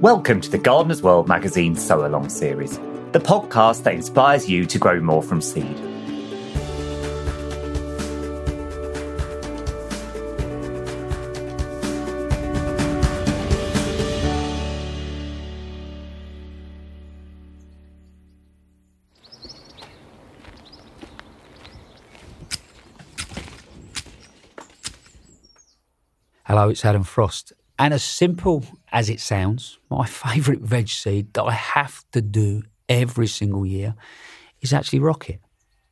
Welcome to the Gardener's World magazine Sow Along series, the podcast that inspires you to grow more from seed. Hello, it's Adam Frost. And as simple as it sounds, my favourite veg seed that I have to do every single year is actually rocket,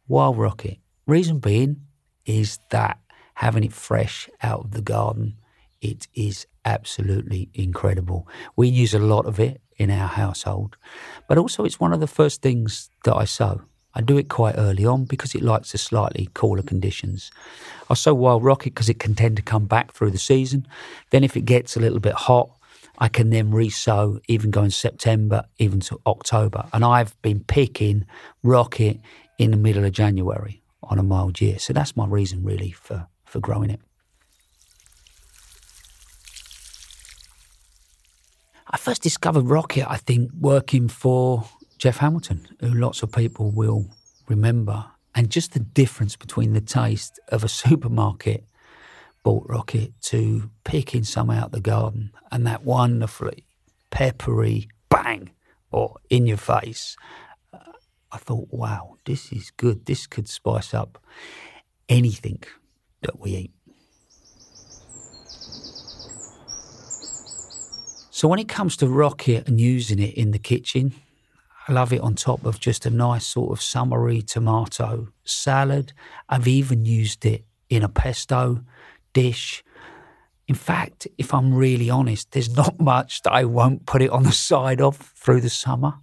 wild rocket. Reason being is that having it fresh out of the garden, it is absolutely incredible. We use a lot of it in our household, but also it's one of the first things that I sow. I do it quite early on because it likes the slightly cooler conditions. I sow wild rocket because it can tend to come back through the season. Then if it gets a little bit hot, I can then re-sow, even go in September, even to October. And I've been picking rocket in the middle of January on a mild year. So that's my reason really for, for growing it. I first discovered rocket, I think, working for Geoff Hamilton, who lots of people will remember, and just the difference between the taste of a supermarket bought rocket to picking some out the garden and that wonderfully peppery bang or in your face. Uh, I thought, wow, this is good. This could spice up anything that we eat. So when it comes to rocket and using it in the kitchen, I love it on top of just a nice sort of summery tomato salad. I've even used it in a pesto dish. In fact, if I'm really honest, there's not much that I won't put it on the side of through the summer.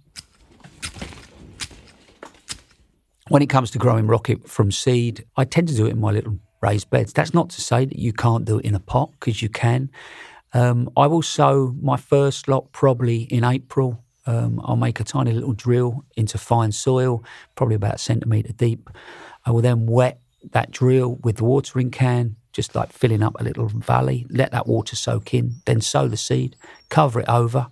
When it comes to growing rocket from seed, I tend to do it in my little raised beds. That's not to say that you can't do it in a pot, because you can. Um, I will sow my first lot probably in April um, I'll make a tiny little drill into fine soil, probably about a centimetre deep. I will then wet that drill with the watering can, just like filling up a little valley. Let that water soak in, then sow the seed, cover it over.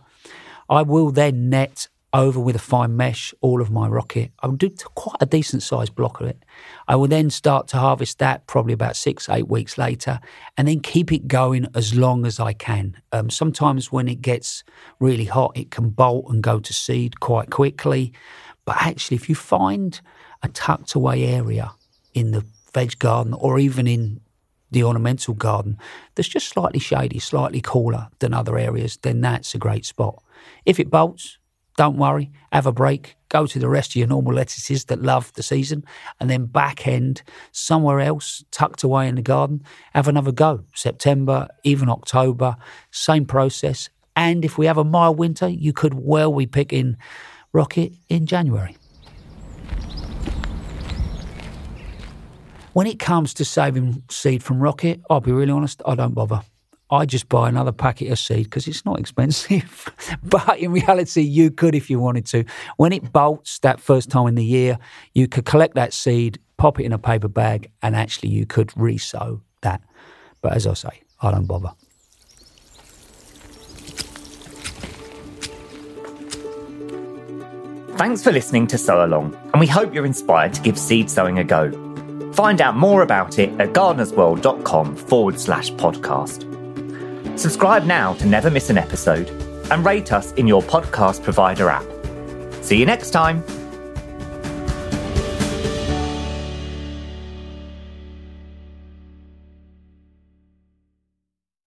I will then net over with a fine mesh all of my rocket. I will do quite a decent sized block of it. I will then start to harvest that probably about six, eight weeks later, and then keep it going as long as I can. Um, sometimes when it gets really hot, it can bolt and go to seed quite quickly. But actually, if you find a tucked away area in the veg garden or even in the ornamental garden that's just slightly shady, slightly cooler than other areas, then that's a great spot. If it bolts, don't worry, have a break, go to the rest of your normal lettuces that love the season, and then back end somewhere else, tucked away in the garden, have another go. September, even October, same process. And if we have a mild winter, you could well be picking rocket in January. When it comes to saving seed from rocket, I'll be really honest, I don't bother. I just buy another packet of seed because it's not expensive. but in reality, you could if you wanted to. When it bolts that first time in the year, you could collect that seed, pop it in a paper bag, and actually you could re-sow that. But as I say, I don't bother. Thanks for listening to Sow Along, and we hope you're inspired to give seed sowing a go. Find out more about it at gardenersworld.com forward slash podcast. Subscribe now to never miss an episode and rate us in your podcast provider app. See you next time.